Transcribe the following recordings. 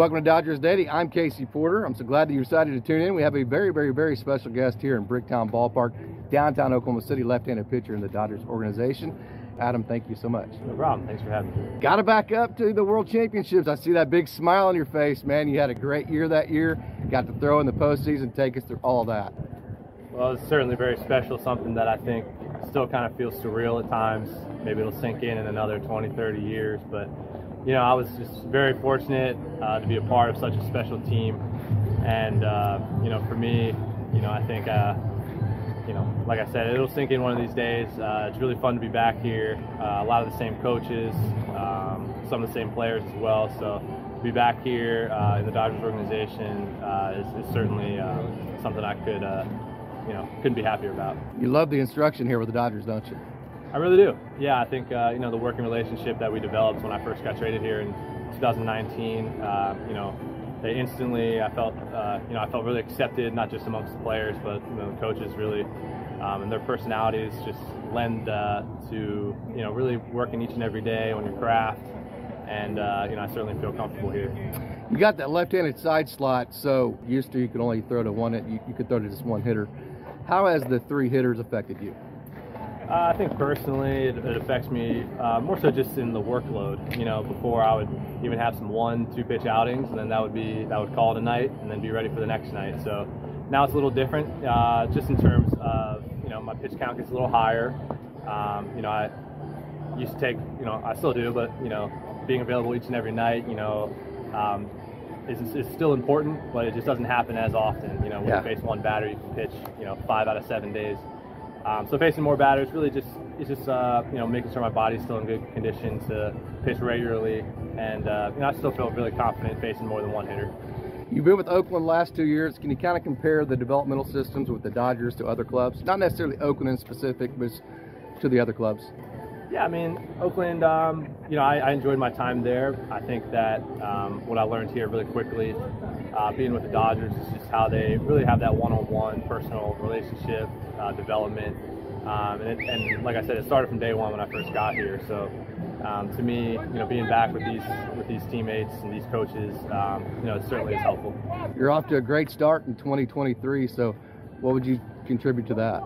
Welcome to Dodgers Daily. I'm Casey Porter. I'm so glad that you decided to tune in. We have a very, very, very special guest here in Bricktown Ballpark, downtown Oklahoma City, left-handed pitcher in the Dodgers organization. Adam, thank you so much. No problem. Thanks for having me. Got to back up to the World Championships. I see that big smile on your face, man. You had a great year that year. Got to throw in the postseason. Take us through all that. Well, it's certainly very special. Something that I think still kind of feels surreal at times. Maybe it'll sink in in another 20, 30 years. But, you know, I was just very fortunate uh, to be a part of such a special team. And, uh, you know, for me, you know, I think. Uh, you know, like I said, it'll sink in one of these days. Uh, it's really fun to be back here. Uh, a lot of the same coaches, um, some of the same players as well. So to be back here uh, in the Dodgers organization is, is, certainly something I could, you know, couldn't be happier about. You love the instruction here with the Dodgers, don't you? I really do. Yeah, I think uh, you know the working relationship that we developed when I first got traded here in 2019. you know, they instantly, I felt, uh, you know, I felt really accepted, not just amongst the players, but you know, the coaches really, um, and their personalities just lend uh, to, you know, really working each and every day on your craft. And uh, you know, I certainly feel comfortable here. You got that left-handed side slot, so used to you could only throw to one. You, you could throw to just one hitter. How has the three hitters affected you? Uh, I think personally, it, it affects me uh, more so just in the workload. You know, before I would even have some one, two pitch outings, and then that would be that would call it a night, and then be ready for the next night. So now it's a little different, uh, just in terms of you know my pitch count gets a little higher. Um, you know, I used to take, you know, I still do, but you know, being available each and every night, you know. Um, is, is still important, but it just doesn't happen as often. You know, when yeah. you face one batter, you can pitch, you know, five out of seven days. Um, so facing more batters really just it's just uh, you know making sure my body's still in good condition to pitch regularly, and uh, you know I still feel really confident facing more than one hitter. You've been with Oakland the last two years. Can you kind of compare the developmental systems with the Dodgers to other clubs? Not necessarily Oakland in specific, but to the other clubs. Yeah, I mean Oakland. Um, you know, I, I, enjoyed my time there. I think that um, what I learned here really quickly, uh, being with the Dodgers, is just how they really have that one-on-one personal relationship uh, development. Um, and, it, and, like I said, it started from day one when I first got here. So um, to me, you know, being back with these with these teammates and these coaches, um, you know, it certainly is helpful. You're off to a great start in 2023. So, what would you contribute to that?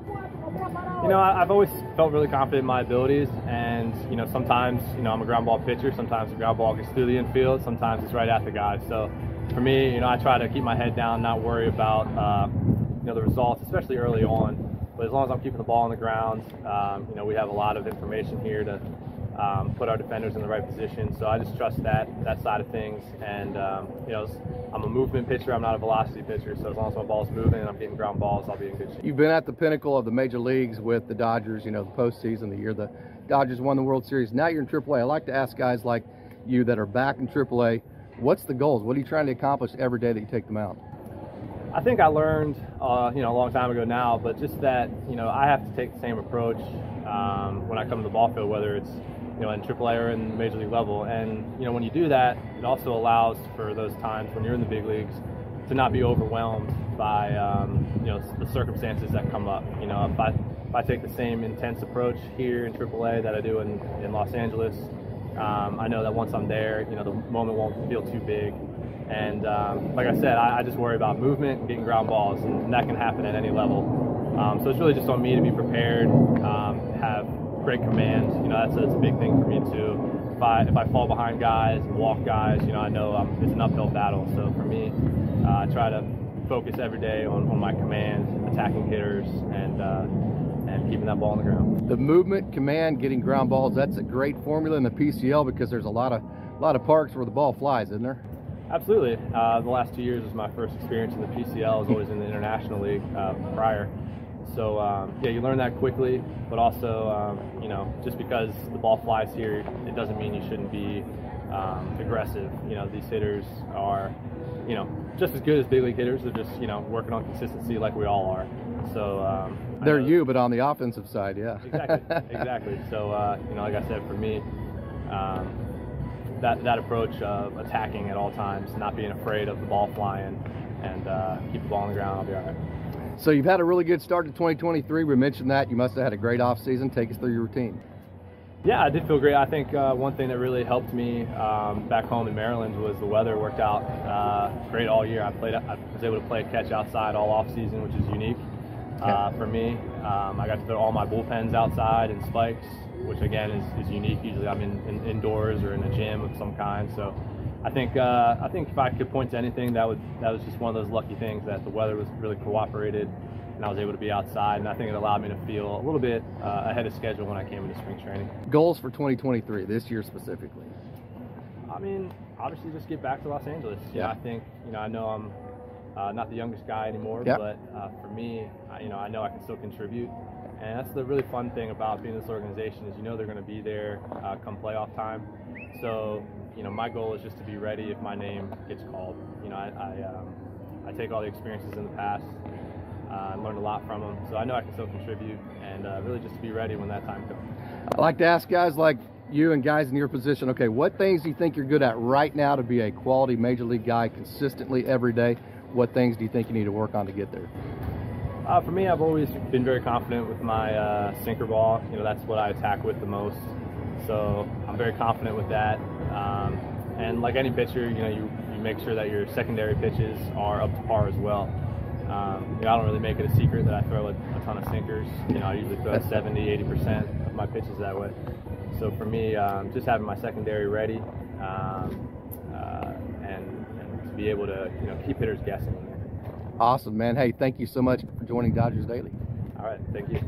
You know, I've always felt really confident in my abilities, and you know, sometimes you know I'm a ground ball pitcher. Sometimes the ground ball gets through the infield. Sometimes it's right at the guy. So for me, you know, I try to keep my head down, not worry about uh, you know the results, especially early on. But as long as I'm keeping the ball on the ground, um, you know, we have a lot of information here to um, put our defenders in the right position. So I just trust that that side of things. And um, you know, I'm a movement pitcher. I'm not a velocity pitcher. So as long as my ball's moving and I'm getting ground balls, I'll be in good shape. You've been at the pinnacle of the major leagues with the Dodgers. You know, the postseason, the year the Dodgers won the World Series. Now you're in AAA. I like to ask guys like you that are back in AAA, what's the goals? What are you trying to accomplish every day that you take them out? I think I learned, uh, you know, a long time ago now, but just that, you know, I have to take the same approach um, when I come to the ball field, whether it's, you know, in AAA or in major league level. And, you know, when you do that, it also allows for those times when you're in the big leagues to not be overwhelmed by, um, you know, the circumstances that come up. You know, if I, if I take the same intense approach here in AAA that I do in, in Los Angeles, um, I know that once I'm there, you know, the moment won't feel too big and um, like I said, I, I, just worry about movement and getting ground balls, and, that can happen at any level. Um, so it's really just on me to be prepared, um, have great command. You know, that's, that's, a big thing for me too. If I if I fall behind guys, walk guys, you know, I know um, it's an uphill battle. So for me, uh, I try to focus every day on, on my command, attacking hitters, and uh, and keeping that ball on the ground. The movement, command, getting ground balls, that's a great formula in the PCL because there's a lot of a lot of parks where the ball flies, isn't there? Absolutely. Uh, the last two years was my first experience in the PCL. I was always in the International League uh, prior. So, um, yeah, you learn that quickly, but also, um, you know, just because the ball flies here, it doesn't mean you shouldn't be um, aggressive. You know, these hitters are, you know, just as good as big league hitters. They're just, you know, working on consistency like we all are. So, um, they're you, but on the offensive side, yeah. exactly, exactly. So, uh, you know, like I said, for me, um, that, that approach of attacking at all times, not being afraid of the ball flying, and uh, keep the ball on the ground, I'll be all right. So you've had a really good start to 2023. We mentioned that. You must have had a great offseason. Take us through your routine. Yeah, I did feel great. I think uh, one thing that really helped me um, back home in Maryland was the weather worked out uh, great all year. I played, I was able to play catch outside all off season, which is unique uh, for me. Um, I got to throw all my bullpens outside and spikes, which again is, is unique. Usually I'm in, in, indoors or in a gym of some kind. So I think uh, I think if I could point to anything, that would that was just one of those lucky things that the weather was really cooperated and I was able to be outside. And I think it allowed me to feel a little bit uh, ahead of schedule when I came into spring training. Goals for 2023, this year specifically? I mean, obviously just get back to Los Angeles. Yeah. I think, you know, I know I'm uh, not the youngest guy anymore, yep. but uh, for me, I, you know, I know I can still contribute. And that's the really fun thing about being in this organization is you know they're going to be there uh, come playoff time. So, you know, my goal is just to be ready if my name gets called. You know, I, I, um, I take all the experiences in the past uh, learned a lot from them. So I know I can still contribute and uh, really just be ready when that time comes. I like to ask guys like you and guys in your position, okay, what things do you think you're good at right now to be a quality major league guy consistently every day? What things do you think you need to work on to get there? Uh, for me, I've always been very confident with my uh, sinker ball. You know, that's what I attack with the most. So I'm very confident with that. Um, and like any pitcher, you know, you, you make sure that your secondary pitches are up to par as well. Um, you know, I don't really make it a secret that I throw a, a ton of sinkers. You know, I usually throw 70, 80% of my pitches that way. So for me, um, just having my secondary ready um, uh, and, and, to be able to, you know, keep hitters guessing. Awesome, man. Hey, thank you so much for joining Dodgers Daily. All right, thank you.